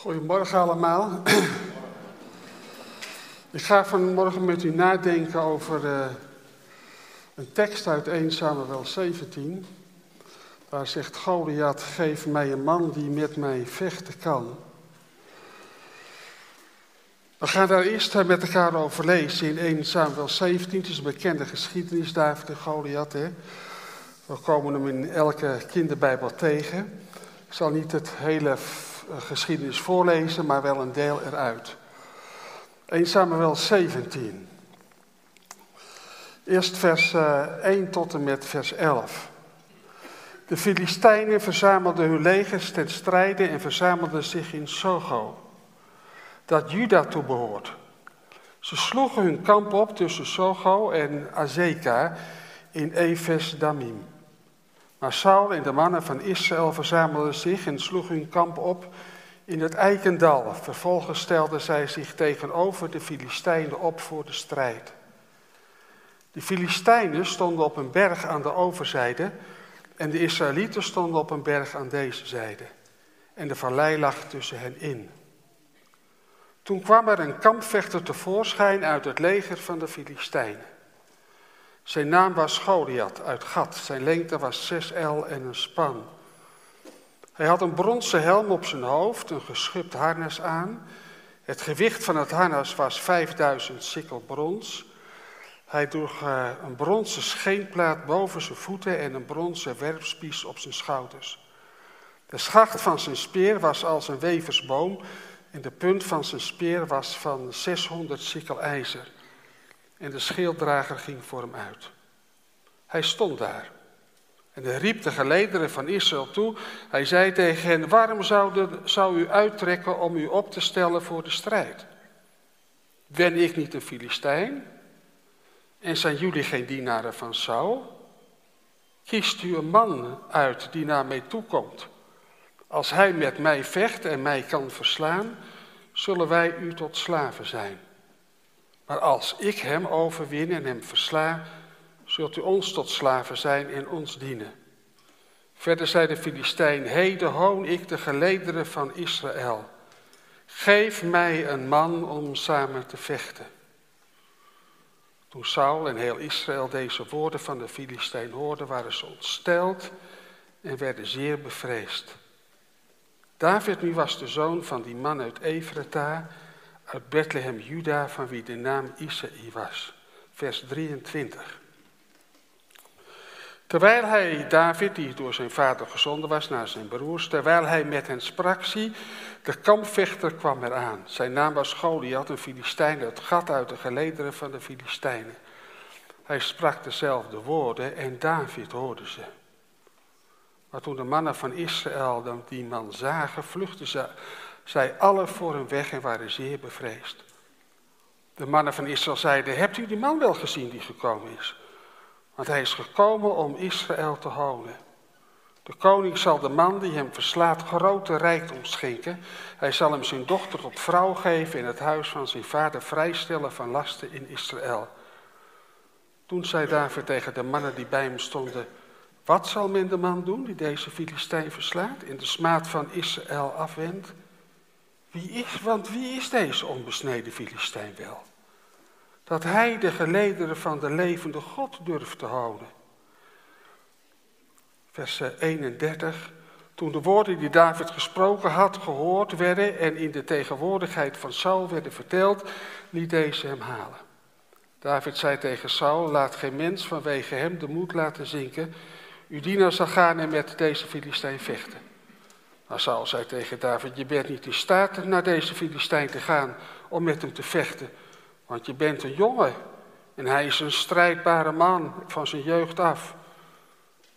Goedemorgen allemaal. Ik ga vanmorgen met u nadenken over uh, een tekst uit 1 Samuel 17. Daar zegt Goliath, geef mij een man die met mij vechten kan. We gaan daar eerst eh, met elkaar over lezen in 1 Samuel 17. Het is een bekende geschiedenis, David en Goliath. Hè? We komen hem in elke kinderbijbel tegen. Ik zal niet het hele geschiedenis voorlezen, maar wel een deel eruit. 1 Samuel 17. Eerst vers 1 eh, tot en met vers 11. De Filistijnen verzamelden hun legers ten strijde en verzamelden zich in Sogo, dat Juda toebehoort. Ze sloegen hun kamp op tussen Sogo en Azeka in Efes Damim. Maar Saul en de mannen van Israël verzamelden zich en sloegen hun kamp op in het Eikendal. Vervolgens stelden zij zich tegenover de Filistijnen op voor de strijd. De Filistijnen stonden op een berg aan de overzijde en de Israëlieten stonden op een berg aan deze zijde. En de vallei lag tussen hen in. Toen kwam er een kampvechter tevoorschijn uit het leger van de Filistijnen. Zijn naam was Goliath uit Gat. Zijn lengte was zes el en een span. Hij had een bronzen helm op zijn hoofd, een geschupt harnas aan. Het gewicht van het harnas was 5000 sikkel brons. Hij droeg uh, een bronzen scheenplaat boven zijn voeten en een bronzen werpspies op zijn schouders. De schacht van zijn speer was als een weversboom en de punt van zijn speer was van 600 sikkel ijzer en de schilddrager ging voor hem uit. Hij stond daar. En hij riep de gelederen van Israël toe. Hij zei tegen hen, waarom zou, zou u uittrekken om u op te stellen voor de strijd? Ben ik niet een Filistijn? En zijn jullie geen dienaren van Saul? Kiest u een man uit die naar mij toekomt. Als hij met mij vecht en mij kan verslaan, zullen wij u tot slaven zijn. Maar als ik hem overwin en hem versla, zult u ons tot slaven zijn en ons dienen. Verder zei de Filistijn, heden hoon ik de gelederen van Israël. Geef mij een man om samen te vechten. Toen Saul en heel Israël deze woorden van de Filistijn hoorden, waren ze ontsteld en werden zeer bevreesd. David nu was de zoon van die man uit Efrata, uit Bethlehem, Juda, van wie de naam Isaï was. Vers 23. Terwijl hij, David, die door zijn vader gezonden was naar zijn broers, terwijl hij met hen sprak, zie, de kampvechter kwam eraan. Zijn naam was Goliath, een Filistijn, het gat uit de gelederen van de Filistijnen. Hij sprak dezelfde woorden en David hoorde ze. Maar toen de mannen van Israël die man zagen, vluchtten ze zij alle voor hem weg en waren zeer bevreesd. De mannen van Israël zeiden, hebt u die man wel gezien die gekomen is? Want hij is gekomen om Israël te houden. De koning zal de man die hem verslaat grote rijkdom schenken. Hij zal hem zijn dochter tot vrouw geven en het huis van zijn vader vrijstellen van lasten in Israël. Toen zei David tegen de mannen die bij hem stonden: Wat zal men de man doen die deze Filistijn verslaat en de smaad van Israël afwendt? Wie is, want wie is deze onbesneden Filistijn wel? Dat hij de gelederen van de levende God durft te houden. Vers 31. Toen de woorden die David gesproken had gehoord werden en in de tegenwoordigheid van Saul werden verteld, liet deze hem halen. David zei tegen Saul, laat geen mens vanwege hem de moed laten zinken. Uw dienaar zal gaan en met deze Filistijn vechten. Maar Saul zei tegen David, je bent niet in staat naar deze Filistijn te gaan om met hem te vechten. Want je bent een jongen en hij is een strijdbare man van zijn jeugd af.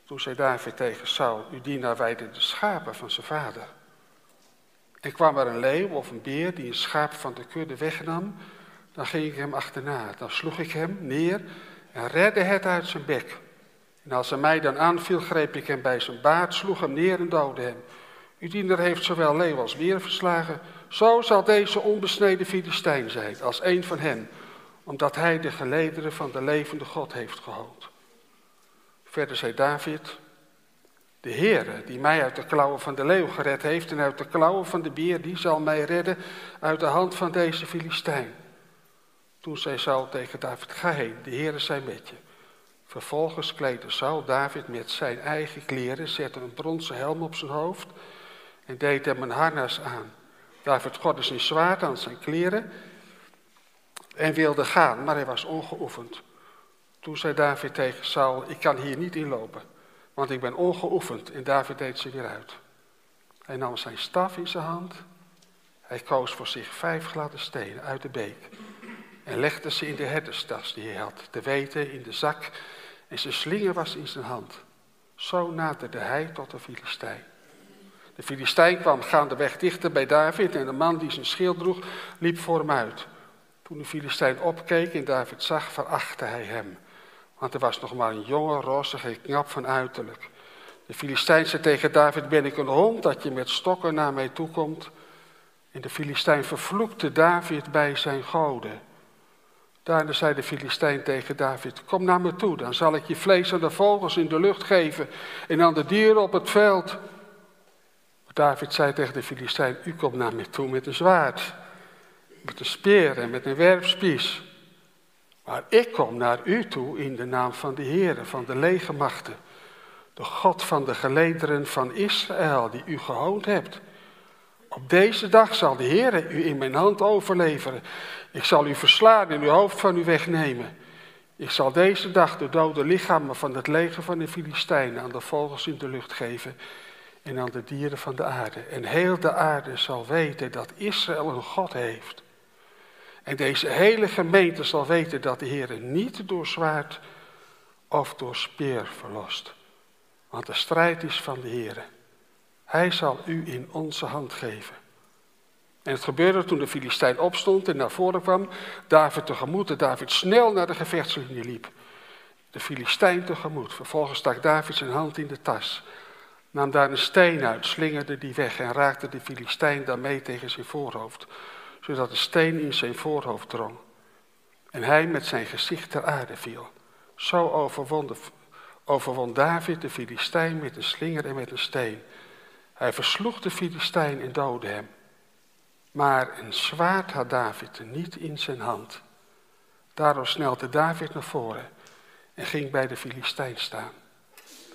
Toen zei David tegen Saul, uw dienaar weide de schapen van zijn vader. En kwam er een leeuw of een beer die een schaap van de kudde wegnam, dan ging ik hem achterna. Dan sloeg ik hem neer en redde het uit zijn bek. En als hij mij dan aanviel, greep ik hem bij zijn baard, sloeg hem neer en doodde hem. Uw heeft zowel leeuw als beer verslagen. Zo zal deze onbesneden Filistijn zijn als een van hen, omdat hij de gelederen van de levende God heeft gehoond. Verder zei David, De Heere, die mij uit de klauwen van de leeuw gered heeft en uit de klauwen van de beer, die zal mij redden uit de hand van deze Filistijn. Toen zei Saul tegen David, ga heen, de Heere zij met je. Vervolgens kleedde Saul David met zijn eigen kleren, zette een bronzen helm op zijn hoofd en deed hem een harnas aan. David gordde zijn zwaard aan zijn kleren en wilde gaan, maar hij was ongeoefend. Toen zei David tegen Saul, ik kan hier niet inlopen, want ik ben ongeoefend. En David deed ze weer uit. Hij nam zijn staf in zijn hand. Hij koos voor zich vijf gladde stenen uit de beek. En legde ze in de herderstas die hij had, te weten in de zak. En zijn slinger was in zijn hand. Zo naderde hij tot de Filistijn. De Filistijn kwam gaandeweg dichter bij David en de man die zijn schild droeg liep voor hem uit. Toen de Filistijn opkeek en David zag, verachtte hij hem. Want er was nog maar een jonge, rossige knap van uiterlijk. De Filistijn zei tegen David, ben ik een hond dat je met stokken naar mij toekomt? En de Filistijn vervloekte David bij zijn goden. Daarna zei de Filistijn tegen David, kom naar me toe, dan zal ik je vlees aan de vogels in de lucht geven en aan de dieren op het veld. David zei tegen de Filistijn, u komt naar me toe met een zwaard, met een speer en met een werpspies. Maar ik kom naar u toe in de naam van de Heere, van de legermachten, de God van de gelederen van Israël, die u gehoond hebt. Op deze dag zal de Heere u in mijn hand overleveren. Ik zal u verslaan en uw hoofd van u wegnemen. Ik zal deze dag de dode lichamen van het leger van de Filistijnen aan de vogels in de lucht geven en aan de dieren van de aarde. En heel de aarde zal weten dat Israël een God heeft. En deze hele gemeente zal weten dat de Heer niet door zwaard of door speer verlost. Want de strijd is van de Heer. Hij zal u in onze hand geven. En het gebeurde toen de Filistijn opstond en naar voren kwam, David tegemoet en David snel naar de gevechtslinie liep. De Filistijn tegemoet. Vervolgens stak David zijn hand in de tas, nam daar een steen uit, slingerde die weg en raakte de Filistijn daarmee tegen zijn voorhoofd zodat de steen in zijn voorhoofd drong. En hij met zijn gezicht ter aarde viel. Zo overwon, overwon David de Filistijn met een slinger en met een steen. Hij versloeg de Filistijn en doodde hem. Maar een zwaard had David niet in zijn hand. Daardoor snelde David naar voren en ging bij de Filistijn staan.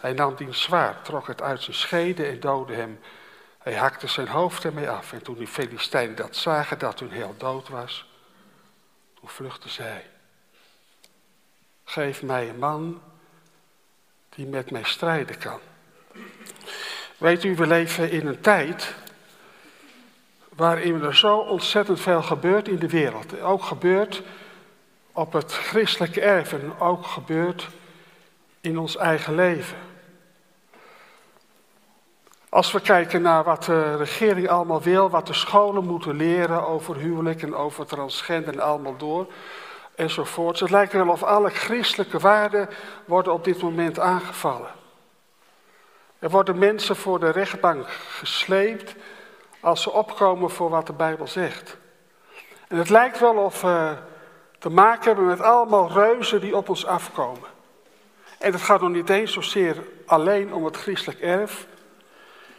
Hij nam die zwaard, trok het uit zijn schede en doodde hem hij hakte zijn hoofd ermee af. En toen die Filistijnen dat zagen, dat hun heel dood was, toen vluchtte zij. Geef mij een man die met mij strijden kan. Weet u, we leven in een tijd waarin er zo ontzettend veel gebeurt in de wereld. Ook gebeurt op het christelijke erf en ook gebeurt in ons eigen leven. Als we kijken naar wat de regering allemaal wil, wat de scholen moeten leren over huwelijk en over transgender en allemaal door, enzovoort. Het lijkt wel of alle christelijke waarden worden op dit moment aangevallen. Er worden mensen voor de rechtbank gesleept als ze opkomen voor wat de Bijbel zegt. En het lijkt wel of we te maken hebben met allemaal reuzen die op ons afkomen. En het gaat nog niet eens zozeer alleen om het christelijk erf,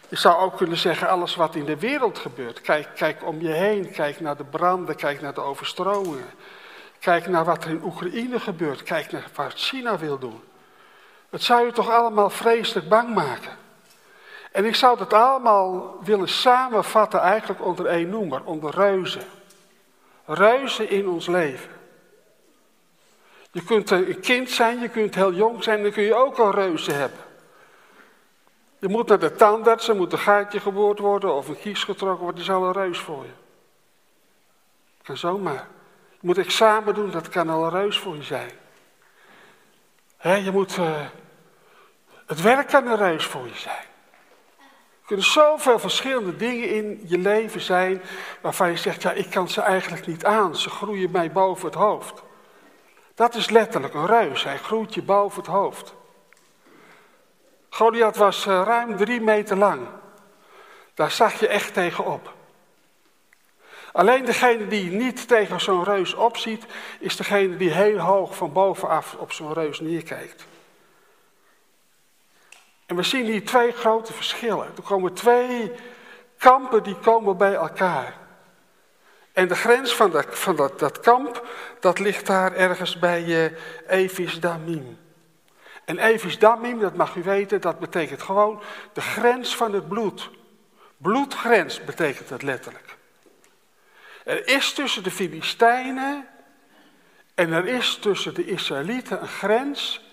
je zou ook kunnen zeggen, alles wat in de wereld gebeurt. Kijk, kijk om je heen, kijk naar de branden, kijk naar de overstromingen. Kijk naar wat er in Oekraïne gebeurt, kijk naar wat China wil doen. Het zou je toch allemaal vreselijk bang maken. En ik zou dat allemaal willen samenvatten eigenlijk onder één noemer, onder reuzen. Reuzen in ons leven. Je kunt een kind zijn, je kunt heel jong zijn, dan kun je ook al reuzen hebben. Je moet naar de tandarts, er moet een gaatje geboord worden of een kies getrokken worden, die is al een reus voor je. Kan zomaar. Je moet examen doen, dat kan al een reus voor je zijn. je moet, uh, het werk kan een reus voor je zijn. Er kunnen zoveel verschillende dingen in je leven zijn waarvan je zegt, ja, ik kan ze eigenlijk niet aan. Ze groeien mij boven het hoofd. Dat is letterlijk een reus, hij groeit je boven het hoofd. Goliath was eh, ruim drie meter lang. Daar zag je echt tegenop. Alleen degene die niet tegen zo'n reus opziet, is degene die heel hoog van bovenaf op zo'n reus neerkijkt. En we zien hier twee grote verschillen. Er komen twee kampen die komen bij elkaar. En de grens van, dat, van dat, dat kamp, dat ligt daar ergens bij uh, Evis Damim. En Evis Damim, dat mag u weten, dat betekent gewoon de grens van het bloed. Bloedgrens betekent het letterlijk. Er is tussen de Filistijnen en er is tussen de Israëlieten een grens.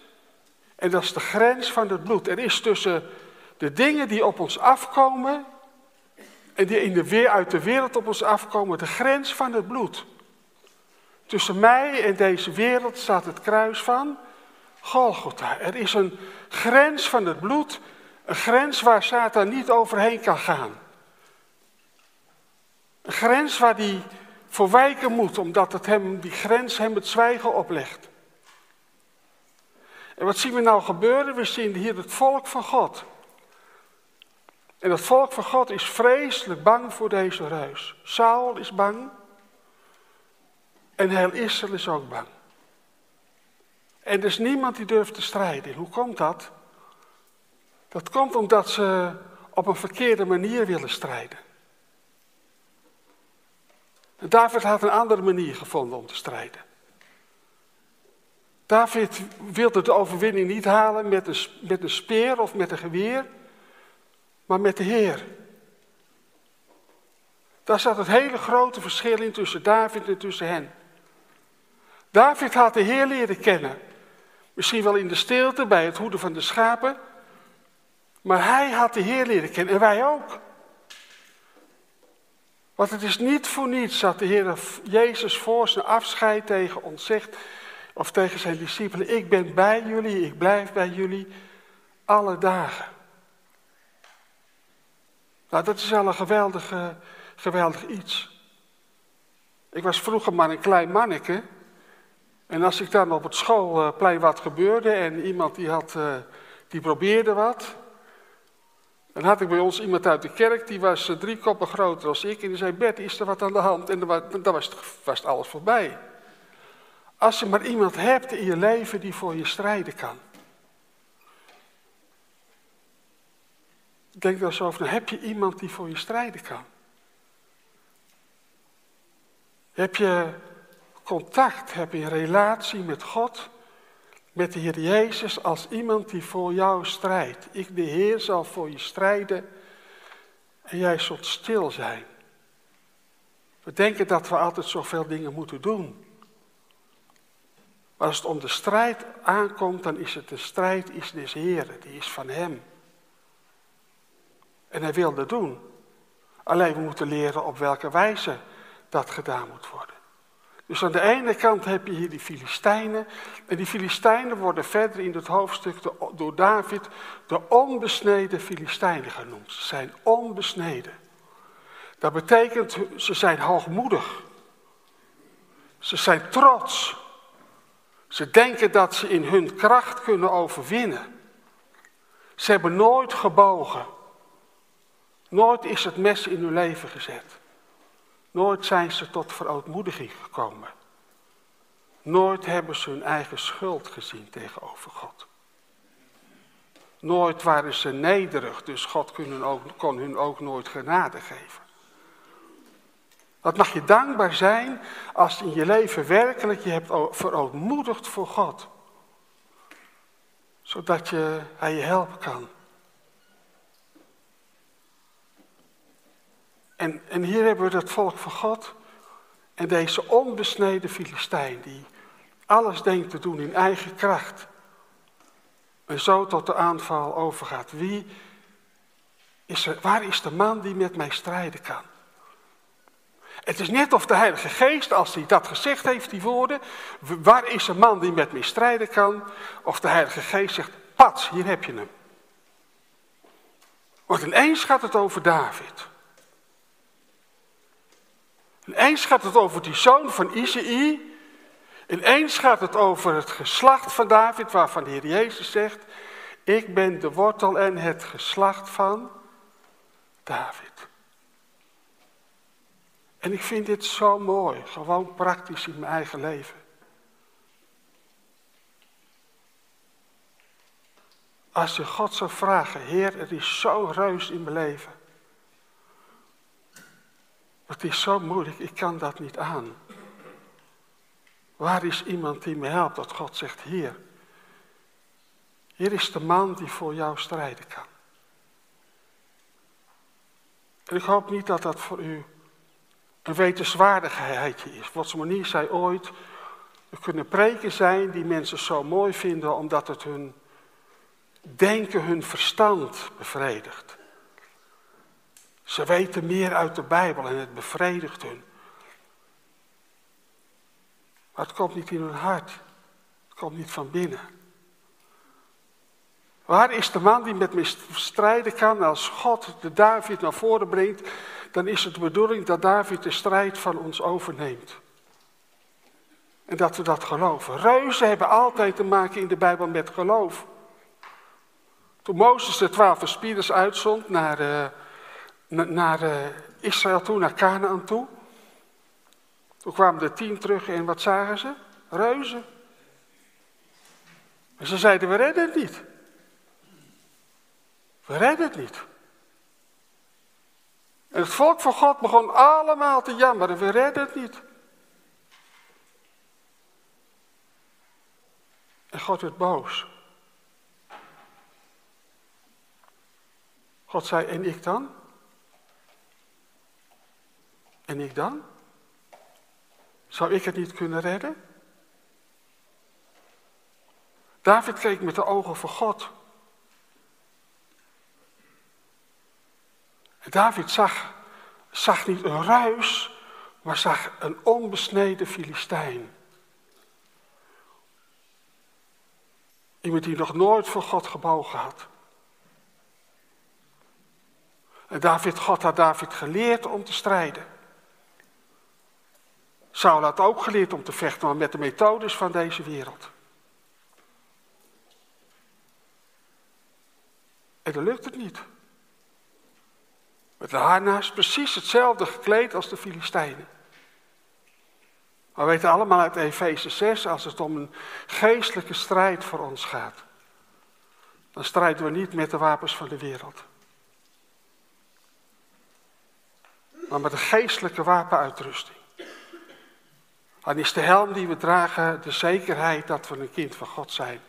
En dat is de grens van het bloed. Er is tussen de dingen die op ons afkomen en die in de weer uit de wereld op ons afkomen, de grens van het bloed. Tussen mij en deze wereld staat het kruis van Golgotha. Er is een grens van het bloed, een grens waar Satan niet overheen kan gaan. Een grens waar hij voor wijken moet, omdat het hem, die grens hem het zwijgen oplegt. En wat zien we nou gebeuren? We zien hier het volk van God. En het volk van God is vreselijk bang voor deze reus. Saul is bang. En heel Israël is ook bang. En er is niemand die durft te strijden. Hoe komt dat? Dat komt omdat ze op een verkeerde manier willen strijden. En David had een andere manier gevonden om te strijden. David wilde de overwinning niet halen met met een speer of met een geweer maar met de Heer. Daar zat het hele grote verschil in tussen David en tussen hen. David had de Heer leren kennen. Misschien wel in de stilte bij het hoeden van de schapen. Maar hij had de Heer leren kennen en wij ook. Want het is niet voor niets dat de Heer Jezus voor zijn afscheid tegen ons zegt, of tegen zijn discipelen, ik ben bij jullie, ik blijf bij jullie alle dagen. Nou, dat is wel een geweldig, geweldig iets. Ik was vroeger maar een klein manneke. En als ik dan op het schoolplein wat gebeurde en iemand die, had, eh, die probeerde wat. Dan had ik bij ons iemand uit de kerk, die was eh, drie koppen groter als ik. En die zei, Bert, is er wat aan de hand? En dan was, was alles voorbij. Als je maar iemand hebt in je leven die voor je strijden kan. Denk daar eens over, heb je iemand die voor je strijden kan? Heb je contact, heb je relatie met God, met de Heer Jezus als iemand die voor jou strijdt? Ik, de Heer, zal voor je strijden en jij zult stil zijn. We denken dat we altijd zoveel dingen moeten doen. Maar als het om de strijd aankomt, dan is het de strijd is des Heeren, die is van Hem. En hij wil dat doen. Alleen we moeten leren op welke wijze dat gedaan moet worden. Dus aan de ene kant heb je hier die Filistijnen. En die Filistijnen worden verder in het hoofdstuk door David de onbesneden Filistijnen genoemd. Ze zijn onbesneden. Dat betekent, ze zijn hoogmoedig. Ze zijn trots. Ze denken dat ze in hun kracht kunnen overwinnen. Ze hebben nooit gebogen. Nooit is het mes in hun leven gezet. Nooit zijn ze tot verootmoediging gekomen. Nooit hebben ze hun eigen schuld gezien tegenover God. Nooit waren ze nederig, dus God kon hun ook, nooit genade geven. Wat mag je dankbaar zijn als in je leven werkelijk je hebt verootmoedigd voor God. Zodat je, hij je helpen kan. En, en hier hebben we het volk van God en deze onbesneden Filistijn die alles denkt te doen in eigen kracht. En zo tot de aanval overgaat. Wie is er, waar is de man die met mij strijden kan? Het is net of de Heilige Geest, als hij dat gezegd heeft, die woorden, waar is een man die met mij strijden kan? Of de Heilige Geest zegt, pats, hier heb je hem. Want ineens gaat het over David. Ineens gaat het over die zoon van Isaïe. Ineens gaat het over het geslacht van David, waarvan de Heer Jezus zegt: Ik ben de wortel en het geslacht van David. En ik vind dit zo mooi, gewoon praktisch in mijn eigen leven. Als je God zou vragen, Heer, het is zo reus in mijn leven. Het is zo moeilijk, ik kan dat niet aan. Waar is iemand die me helpt? Dat God zegt, hier. Hier is de man die voor jou strijden kan. En ik hoop niet dat dat voor u een wetenswaardigheidje is. Watsmanier zei ooit, er kunnen preken zijn die mensen zo mooi vinden omdat het hun denken, hun verstand bevredigt. Ze weten meer uit de Bijbel en het bevredigt hun. Maar het komt niet in hun hart. Het komt niet van binnen. Waar is de man die met me strijden kan als God de David naar voren brengt? Dan is het de bedoeling dat David de strijd van ons overneemt. En dat we dat geloven. Reuzen hebben altijd te maken in de Bijbel met geloof. Toen Mozes de twaalf verspieders uitzond naar, uh, naar uh, Israël toe, naar Canaan toe. Toen kwamen de tien terug en wat zagen ze? Reuzen. En ze zeiden, we redden het niet. We redden het niet. En het volk van God begon allemaal te jammeren, we redden het niet. En God werd boos. God zei, en ik dan? En ik dan? Zou ik het niet kunnen redden? David keek met de ogen van God. En David zag, zag niet een ruis, maar zag een onbesneden Filistijn. Iemand die nog nooit voor God gebogen had. En David, God had David geleerd om te strijden. Saul had ook geleerd om te vechten, maar met de methodes van deze wereld. En dan lukt het niet. Met de harnas precies hetzelfde gekleed als de Filistijnen. We weten allemaal uit Efeze 6, als het om een geestelijke strijd voor ons gaat, dan strijden we niet met de wapens van de wereld. Maar met de geestelijke wapenuitrusting. Dan is de helm die we dragen de zekerheid dat we een kind van God zijn.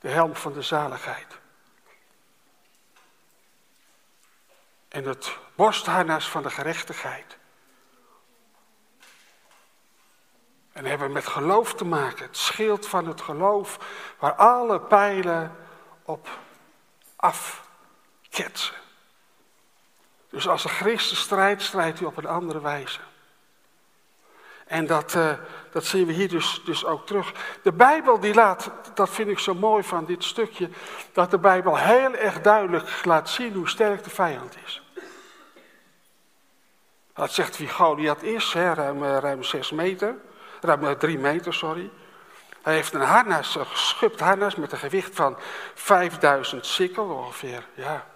De helm van de zaligheid. En het borstharnas van de gerechtigheid. En hebben met geloof te maken. Het schild van het geloof waar alle pijlen op afketsen. Dus als een Christen strijdt, strijdt hij op een andere wijze. En dat, uh, dat zien we hier dus, dus ook terug. De Bijbel die laat, dat vind ik zo mooi van dit stukje, dat de Bijbel heel erg duidelijk laat zien hoe sterk de vijand is. Dat zegt wie Goliath is, hè, ruim, eh, ruim 6 meter, ruim 3 eh, meter, sorry. Hij heeft een harnas, een geschupt harnas met een gewicht van 5000 sikkel, ongeveer, ja,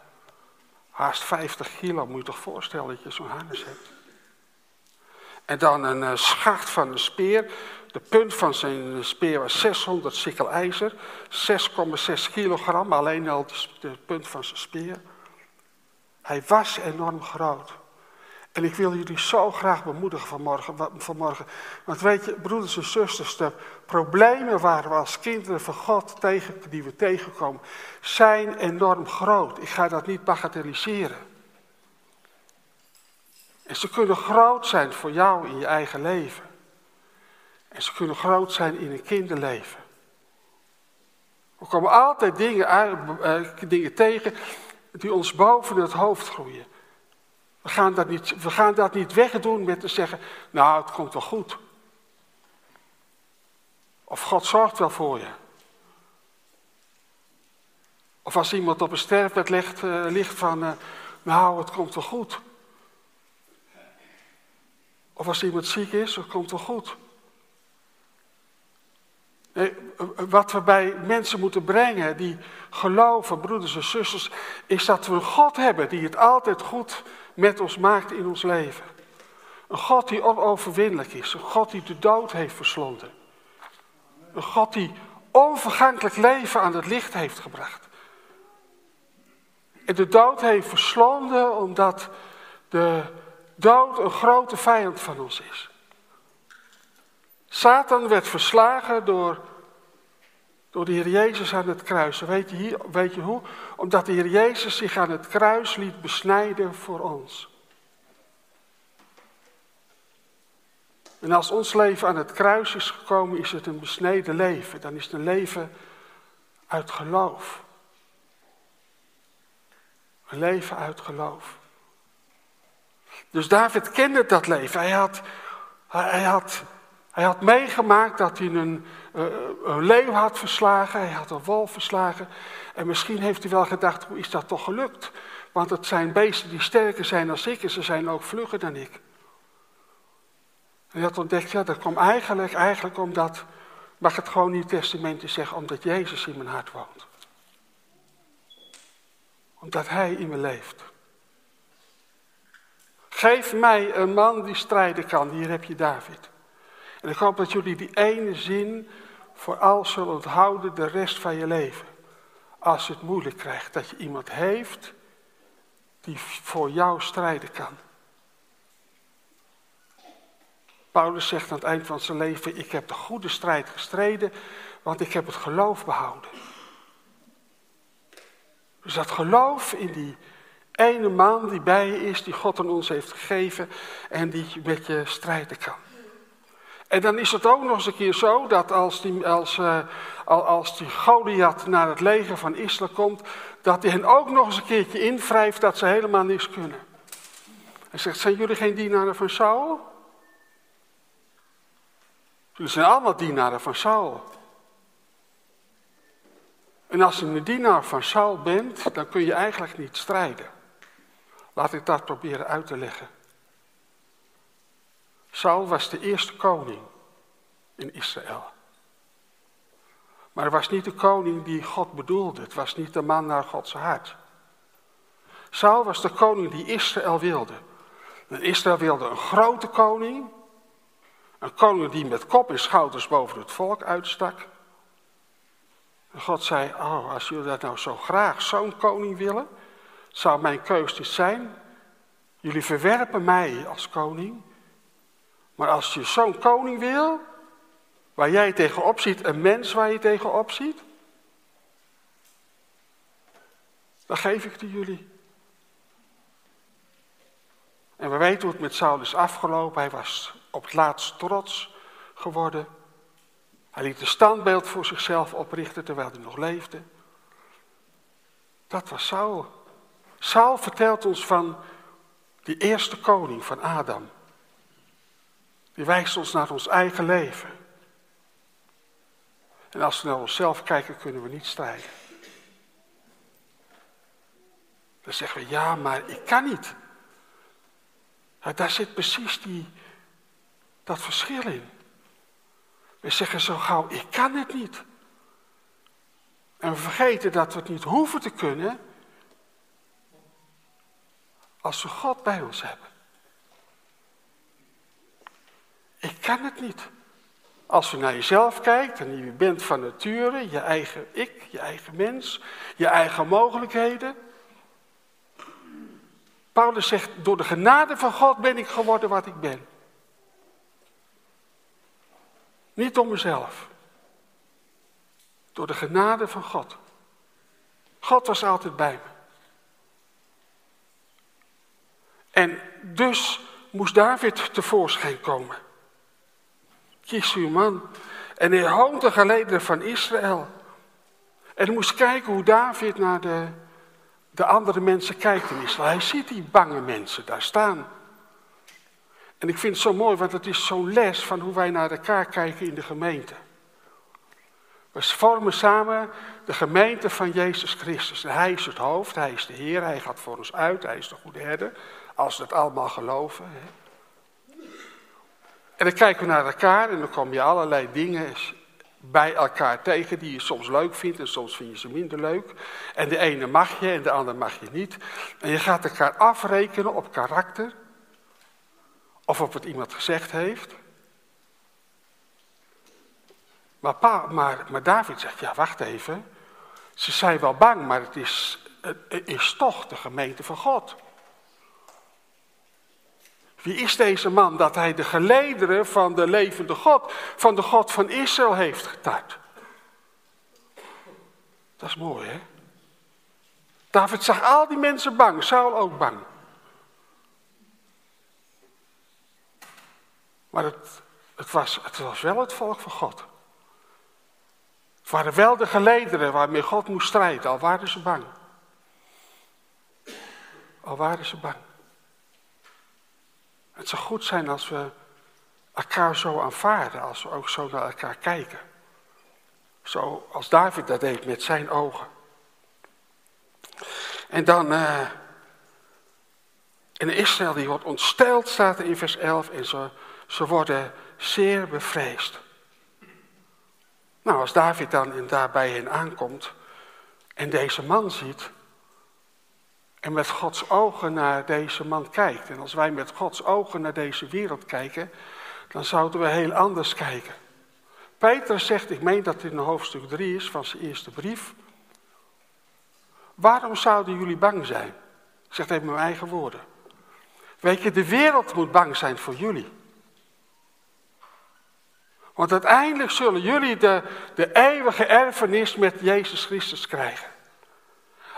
haast 50 kilo, moet je toch voorstellen dat je zo'n harnas hebt. En dan een uh, schacht van een speer. De punt van zijn speer was 600 sikkel ijzer. 6,6 kilogram, alleen al de, punt van zijn speer. Hij was enorm groot. En ik wil jullie zo graag bemoedigen vanmorgen, vanmorgen. Want weet je, broeders en zusters, de problemen waar we als kinderen van God tegen, die we tegenkomen, zijn enorm groot. Ik ga dat niet bagatelliseren. En ze kunnen groot zijn voor jou in je eigen leven. En ze kunnen groot zijn in een kinderleven. We komen altijd dingen, uh, dingen tegen die ons boven het hoofd groeien. We gaan, dat niet, we gaan dat niet wegdoen met te zeggen, nou het komt wel goed. Of God zorgt wel voor je. Of als iemand op een sterfbed ligt, uh, ligt van, uh, nou het komt wel goed. Of als iemand ziek is, het komt wel goed. Nee, wat we bij mensen moeten brengen die geloven, broeders en zusters, is dat we een God hebben die het altijd goed met ons maakt in ons leven. Een God die onoverwinnelijk is, een God die de dood heeft verslonden. Een God die onvergankelijk leven aan het licht heeft gebracht. En de dood heeft verslonden omdat de dood een grote vijand van ons is. Satan werd verslagen door, door de Heer Jezus aan het kruis. Weet je, hier, weet je hoe? Omdat de Heer Jezus zich aan het kruis liet besnijden voor ons. En als ons leven aan het kruis is gekomen, is het een besneden leven. Dan is het een leven uit geloof. Een leven uit geloof. Dus David kende dat leven. Hij had, hij had, hij had meegemaakt dat hij een, uh, een leeuw had verslagen. Hij had een wolf verslagen. En misschien heeft hij wel gedacht, hoe is dat toch gelukt? Want het zijn beesten die sterker zijn dan ik en ze zijn ook vlugger dan ik. En hij had ontdekt, ja, dat kwam eigenlijk, eigenlijk omdat, mag het gewoon niet testamenten zeggen, omdat Jezus in mijn hart woont. Omdat Hij in me leeft. Geef mij een man die strijden kan. Hier heb je David. En ik hoop dat jullie die ene zin vooral zullen onthouden de rest van je leven. Als je het moeilijk krijgt, dat je iemand heeft die voor jou strijden kan. Paulus zegt aan het eind van zijn leven, ik heb de goede strijd gestreden, want ik heb het geloof behouden. Dus dat geloof in die ene man die bij je is, die God aan ons heeft gegeven en die met je strijden kan. En dan is het ook nog eens een keer zo dat als die, als, uh, als die Goliath naar het leger van Israël komt, dat hij hen ook nog eens een keertje invrijft dat ze helemaal niks kunnen. Hij zegt, zijn jullie geen dienaren van Saul? Jullie zijn allemaal dienaren van Saul. En als je een dienaar van Saul bent, dan kun je eigenlijk niet strijden. Laat ik dat proberen uit te leggen. Saul was de eerste koning in Israël. Maar hij was niet de koning die God bedoelde. Het was niet de man naar Gods hart. Saul was de koning die Israël wilde. En Israël wilde een grote koning. Een koning die met kop en schouders boven het volk uitstak. En God zei, oh, als jullie dat nou zo graag, zo'n koning willen, zou mijn keus dus zijn. Jullie verwerpen mij als koning. Maar als je zo'n koning wil, waar jij tegenop ziet, een mens waar je tegenop ziet, dan geef ik die jullie. En we weten hoe het met Saul is afgelopen. Hij was op het laatst trots geworden. Hij liet een standbeeld voor zichzelf oprichten terwijl hij nog leefde. Dat was Saul. Saul vertelt ons van die eerste koning van Adam. Die wijst ons naar ons eigen leven. En als we naar onszelf kijken, kunnen we niet strijden. Dan zeggen we, ja, maar ik kan niet. daar zit precies die, dat verschil in. We zeggen zo gauw, ik kan het niet. En we vergeten dat we het niet hoeven te kunnen als we God bij ons hebben. Ik kan het niet. Als je naar jezelf kijkt en je bent van nature, je eigen ik, je eigen mens, je eigen mogelijkheden. Paulus zegt, door de genade van God ben ik geworden wat ik ben. Niet om mezelf. Door de genade van God. God was altijd bij me. En dus moest David tevoorschijn komen. Kies uw man. En hij hoont de gelederen van Israël. En hij moest kijken hoe David naar de, de andere mensen kijkt in Israël. Hij ziet die bange mensen daar staan. En ik vind het zo mooi, want het is zo'n les van hoe wij naar elkaar kijken in de gemeente. We vormen samen de gemeente van Jezus Christus. hij is het hoofd, hij is de Heer, hij gaat voor ons uit, hij is de goede herder. Als we het allemaal geloven. Hè. En dan kijken we naar elkaar en dan kom je allerlei dingen bij elkaar tegen die je soms leuk vindt en soms vind je ze minder leuk. En de ene mag je en de andere mag je niet. En je gaat elkaar afrekenen op karakter of op wat iemand gezegd heeft. Maar, maar, maar David zegt, ja wacht even, ze zijn wel bang, maar het is is toch de gemeente van God. Wie is deze man dat hij de gelederen van de levende God, van de God van Israël heeft getuigd? Dat is mooi, hè? David zag al die mensen bang, Saul ook bang. Maar het, het, was, het was wel het volk van God. Het waren wel de gelederen waarmee God moest strijden, al waren ze bang. Al waren ze bang. Het zou goed zijn als we elkaar zo aanvaarden, als we ook zo naar elkaar kijken. Zo als David dat deed met zijn ogen. En dan, uh, en Israël die wordt ontsteld, staat er in vers 11, en ze, ze worden zeer bevreesd. Nou, als David dan daarbij hen aankomt en deze man ziet, en met Gods ogen naar deze man kijkt. En als wij met Gods ogen naar deze wereld kijken, dan zouden we heel anders kijken. Petrus zegt, ik meen dat het in hoofdstuk 3 is van zijn eerste brief. Waarom zouden jullie bang zijn? Ik zeg het even met mijn eigen woorden. Weet je, de wereld moet bang zijn voor jullie. Want uiteindelijk zullen jullie de, de eeuwige erfenis met Jezus Christus krijgen.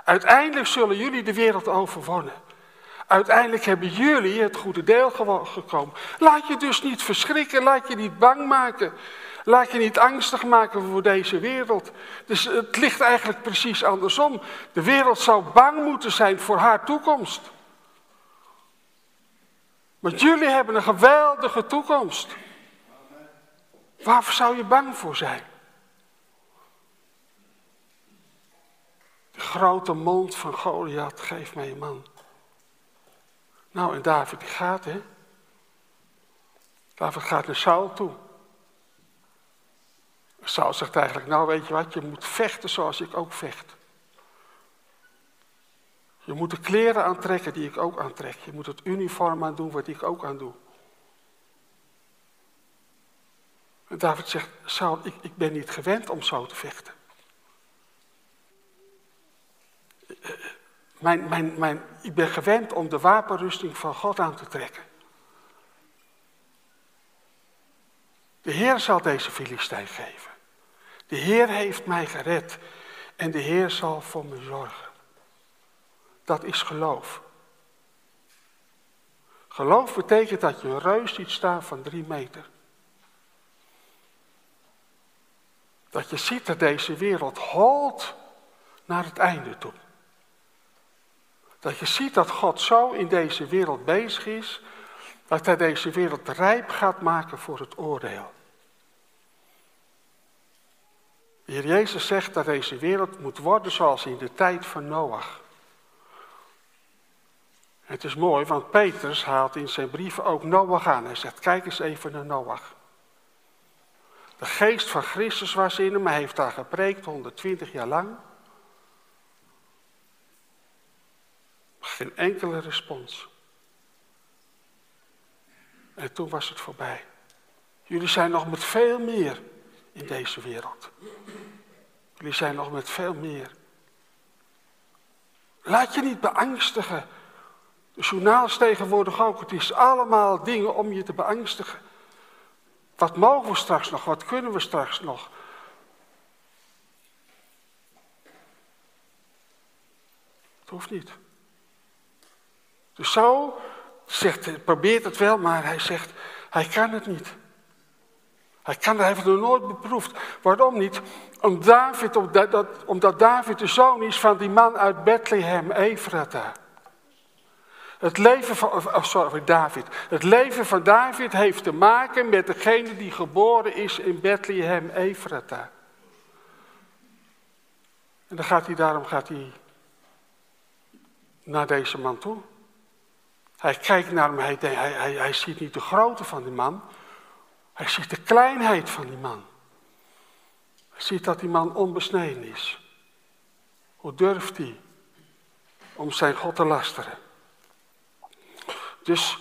Uiteindelijk zullen jullie de wereld overwonnen. Uiteindelijk hebben jullie het goede deel gekomen. Laat je dus niet verschrikken, laat je niet bang maken. Laat je niet angstig maken voor deze wereld. Dus het ligt eigenlijk precies andersom. De wereld zou bang moeten zijn voor haar toekomst. Want jullie hebben een geweldige toekomst. Waarvoor zou je bang voor zijn? De grote mond van Goliath, geef mij een man. Nou, en David die gaat, hè. David gaat naar Saul toe. Saul zegt eigenlijk, nou weet je wat, je moet vechten zoals ik ook vecht. Je moet de kleren aantrekken die ik ook aantrek. Je moet het uniform aan doen wat ik ook aan doe. En David zegt, Saul, ik, ik ben niet gewend om zo te vechten. Mijn, mijn, mijn, ik ben gewend om de wapenrusting van God aan te trekken. De Heer zal deze Filistijn geven. De Heer heeft mij gered en de Heer zal voor me zorgen. Dat is geloof. Geloof betekent dat je reus ziet staan van drie meter. Dat je ziet dat deze wereld holt naar het einde toe. Dat je ziet dat God zo in deze wereld bezig is, dat hij deze wereld rijp gaat maken voor het oordeel. Jezus zegt dat deze wereld moet worden zoals in de tijd van Noach. Het is mooi, want Petrus haalt in zijn brieven ook Noach aan. Hij zegt, kijk eens even naar Noach. De geest van Christus was in hem, hij heeft daar gepreekt 120 jaar lang. Geen enkele respons. En toen was het voorbij. Jullie zijn nog met veel meer in deze wereld. Jullie zijn nog met veel meer. Laat je niet beangstigen. De journaals tegenwoordig ook. Het is allemaal dingen om je te beangstigen. Wat mogen we straks nog? Wat kunnen we straks nog? Het hoeft niet. Dus zo zegt, probeert het wel, maar hij zegt, hij kan het niet. Hij kan het, hij heeft het nooit beproefd. Waarom niet? Omdat David, omdat, dat, omdat David de zoon is van die man uit Bethlehem, Efrata. Het leven van, oh sorry, David. Het leven van David heeft te maken met degene die geboren is in Bethlehem, Efrata. En dan gaat hij, daarom gaat hij naar deze man toe. Hij kijkt naar hem, hij, hij, hij, hij ziet niet de grootte van die man. Hij ziet de kleinheid van die man. Hij ziet dat die man onbesneden is. Hoe durft hij om zijn God te lasteren? Dus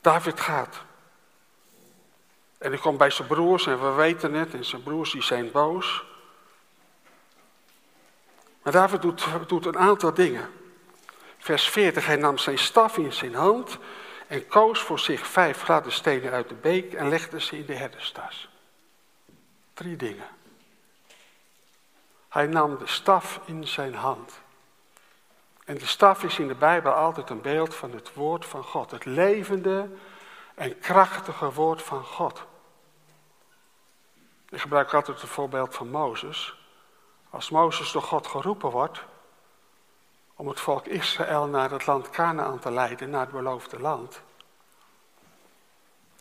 David gaat. En hij komt bij zijn broers en we weten het, en zijn broers die zijn boos. Maar David doet, doet een aantal dingen. Vers 40, hij nam zijn staf in zijn hand en koos voor zich vijf gladde stenen uit de beek en legde ze in de herderstas. Drie dingen. Hij nam de staf in zijn hand. En de staf is in de Bijbel altijd een beeld van het woord van God. Het levende en krachtige woord van God. Ik gebruik altijd het voorbeeld van Mozes. Als Mozes door God geroepen wordt om het volk Israël naar het land Canaan te leiden, naar het beloofde land.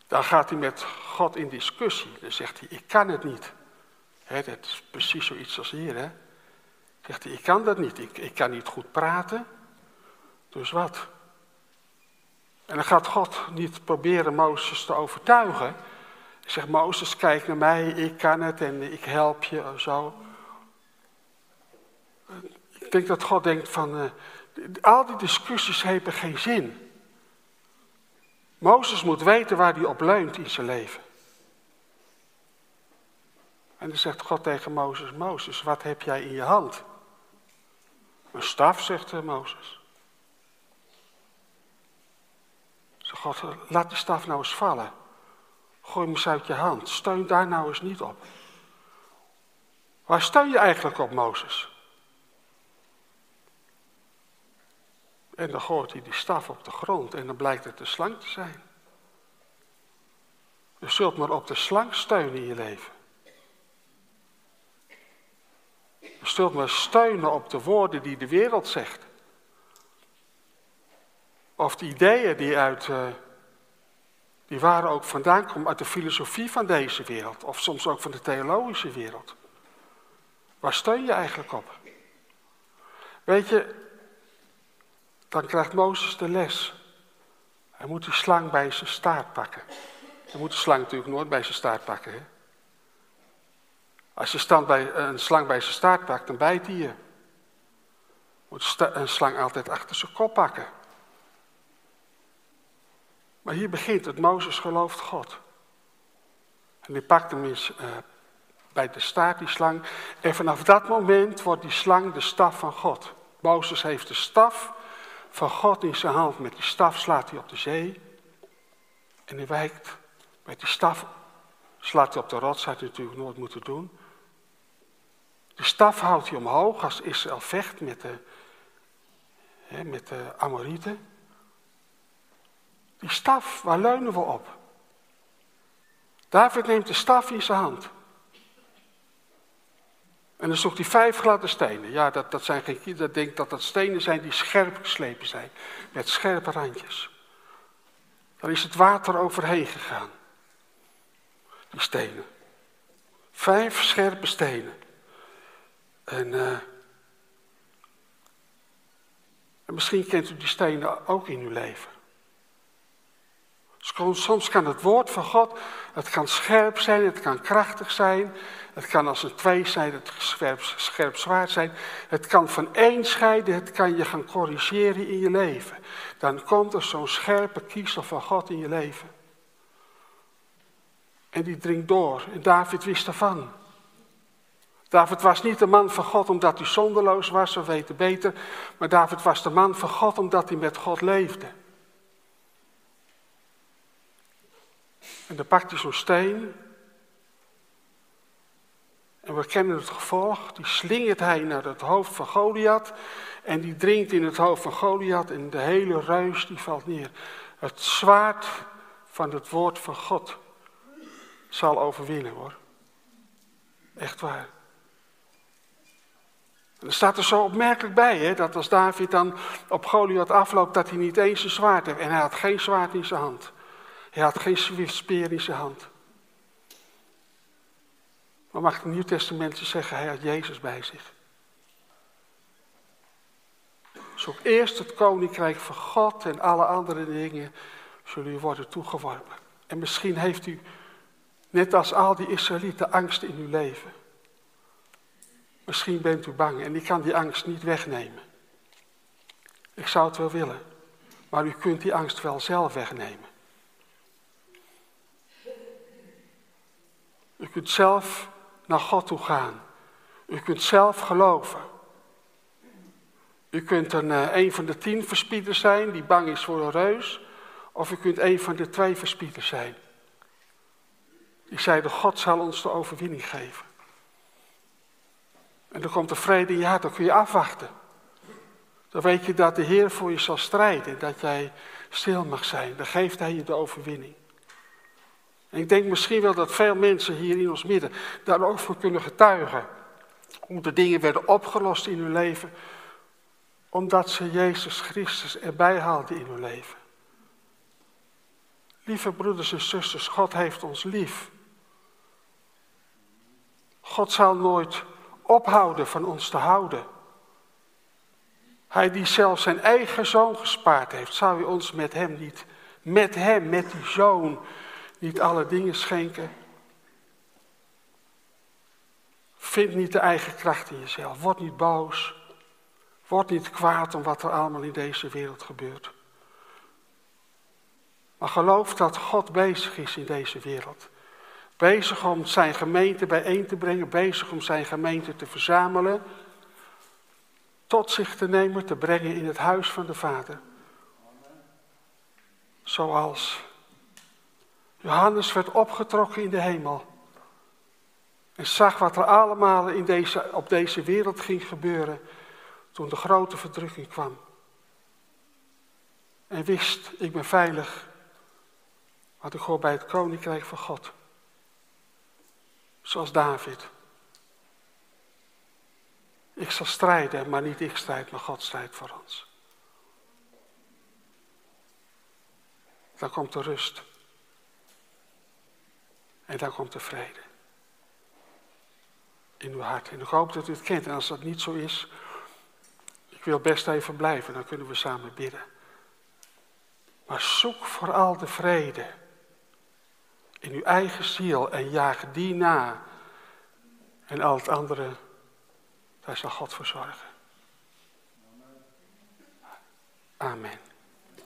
Dan gaat hij met God in discussie. Dan zegt hij, ik kan het niet. Dat is precies zoiets als hier. Hè? Zegt hij, ik kan dat niet. Ik, ik kan niet goed praten. Dus wat? En dan gaat God niet proberen Mozes te overtuigen. Zegt, Mozes, kijk naar mij, ik kan het en ik help je zo. Ik denk dat God denkt van, uh, al die discussies hebben geen zin. Mozes moet weten waar hij op leunt in zijn leven. En dan zegt God tegen Mozes, Mozes, wat heb jij in je hand? Een staf, zegt eh, Mozes. Zegt God, laat die staf nou eens vallen. Gooi hem eens uit je hand. Steun daar nou eens niet op. Waar steun je eigenlijk op, Mozes? En dan gooit hij die staf op de grond en dan blijkt het de slang te zijn. Je zult maar op de slang steunen in je leven. Je zult maar steunen op de woorden die de wereld zegt. Of de ideeën die uit, uh, die waren ook vandaan komen uit de filosofie van deze wereld. Of soms ook van de theologische wereld. Waar steun je eigenlijk op? Weet je, dan krijgt Mozes de les. Hij moet die slang bij zijn staart pakken. Hij moet de slang natuurlijk nooit bij zijn staart pakken. Hè? Als je stand bij, een slang bij zijn staart pakt, dan bijt hij je. Moet een slang altijd achter zijn kop pakken. Maar hier begint het, Mozes gelooft God. En die pakt hem eens uh, bij de staart, die slang. En vanaf dat moment wordt die slang de staf van God. Mozes heeft de staf van God in zijn hand. Met die staf slaat hij op de zee. En hij wijkt. Met die staf slaat hij op de rots. Had hij natuurlijk nooit moeten doen. De staf houdt hij omhoog als Israël vecht met de, hè, met de Amorieten. Die staf, waar leunen we op? David neemt de staf in zijn hand. En dan zoekt hij vijf gladde stenen. Ja, dat, dat zijn geen dat denkt dat dat stenen zijn die scherp geslepen zijn. Met scherpe randjes. Dan is het water overheen gegaan. Die stenen. Vijf scherpe stenen. En, uh, en misschien kent u die stenen ook in uw leven. Soms kan het woord van God, het kan scherp zijn, het kan krachtig zijn, het kan als een tweezijdig scherp, scherp zwaard zijn. Het kan van één scheiden, het kan je gaan corrigeren in je leven. Dan komt er zo'n scherpe kiezel van God in je leven. En die dringt door. En David wist ervan. David was niet de man van God omdat hij zonderloos was, we weten beter. Maar David was de man van God omdat hij met God leefde. En dan pakt hij zo'n steen en we kennen het gevolg. Die slingert hij naar het hoofd van Goliath. En die dringt in het hoofd van Goliath. En de hele reus die valt neer. Het zwaard van het woord van God zal overwinnen hoor. Echt waar. Er staat er zo opmerkelijk bij, hè, dat als David dan op Goliath afloopt, dat hij niet eens een zwaard heeft. En hij had geen zwaard in zijn hand. Hij had geen speer in zijn hand. Maar mag het Nieuw Testament zeggen, hij had Jezus bij zich. Zoek eerst het koninkrijk van God en alle andere dingen zullen u worden toegeworpen. En misschien heeft u, net als al die Israëlieten, angst in uw leven. Misschien bent u bang en ik kan die angst niet wegnemen. Ik zou het wel willen, maar u kunt die angst wel zelf wegnemen. U kunt zelf naar God toe gaan. U kunt zelf geloven. U kunt een, uh, een van de tien verspieders zijn die bang is voor een reus. Of u kunt een van de twee verspieders zijn. Die zeiden, God zal ons de overwinning geven. En dan komt de vrede in je hart, dan kun je afwachten. Dan weet je dat de Heer voor je zal strijden, dat jij stil mag zijn. Dan geeft Hij je de overwinning. En ik denk misschien wel dat veel mensen hier in ons midden daar ook voor kunnen getuigen. Hoe de dingen werden opgelost in hun leven, omdat ze Jezus Christus erbij haalden in hun leven. Lieve broeders en zusters, God heeft ons lief. God zal nooit ophouden van ons te houden. Hij die zelf zijn eigen zoon gespaard heeft, zou hij ons met hem niet, met hem, met die zoon, niet alle dingen schenken? Vind niet de eigen kracht in jezelf. Word niet boos. Word niet kwaad om wat er allemaal in deze wereld gebeurt. Maar geloof dat God bezig is in deze wereld. Bezig om zijn gemeente bijeen te brengen, bezig om zijn gemeente te verzamelen, tot zich te nemen, te brengen in het huis van de Vader. Zoals Johannes werd opgetrokken in de hemel en zag wat er allemaal in deze, op deze wereld ging gebeuren toen de grote verdrukking kwam. En wist, ik ben veilig, want ik hoor bij het koninkrijk van God. Zoals David. Ik zal strijden, maar niet ik strijd, maar God strijdt voor ons. Dan komt de rust. En dan komt de vrede. In uw hart. En ik hoop dat u het kent. En als dat niet zo is, ik wil best even blijven, dan kunnen we samen bidden. Maar zoek vooral de vrede in uw eigen ziel en jaag die na. En al het andere, daar zal God voor zorgen. Amen.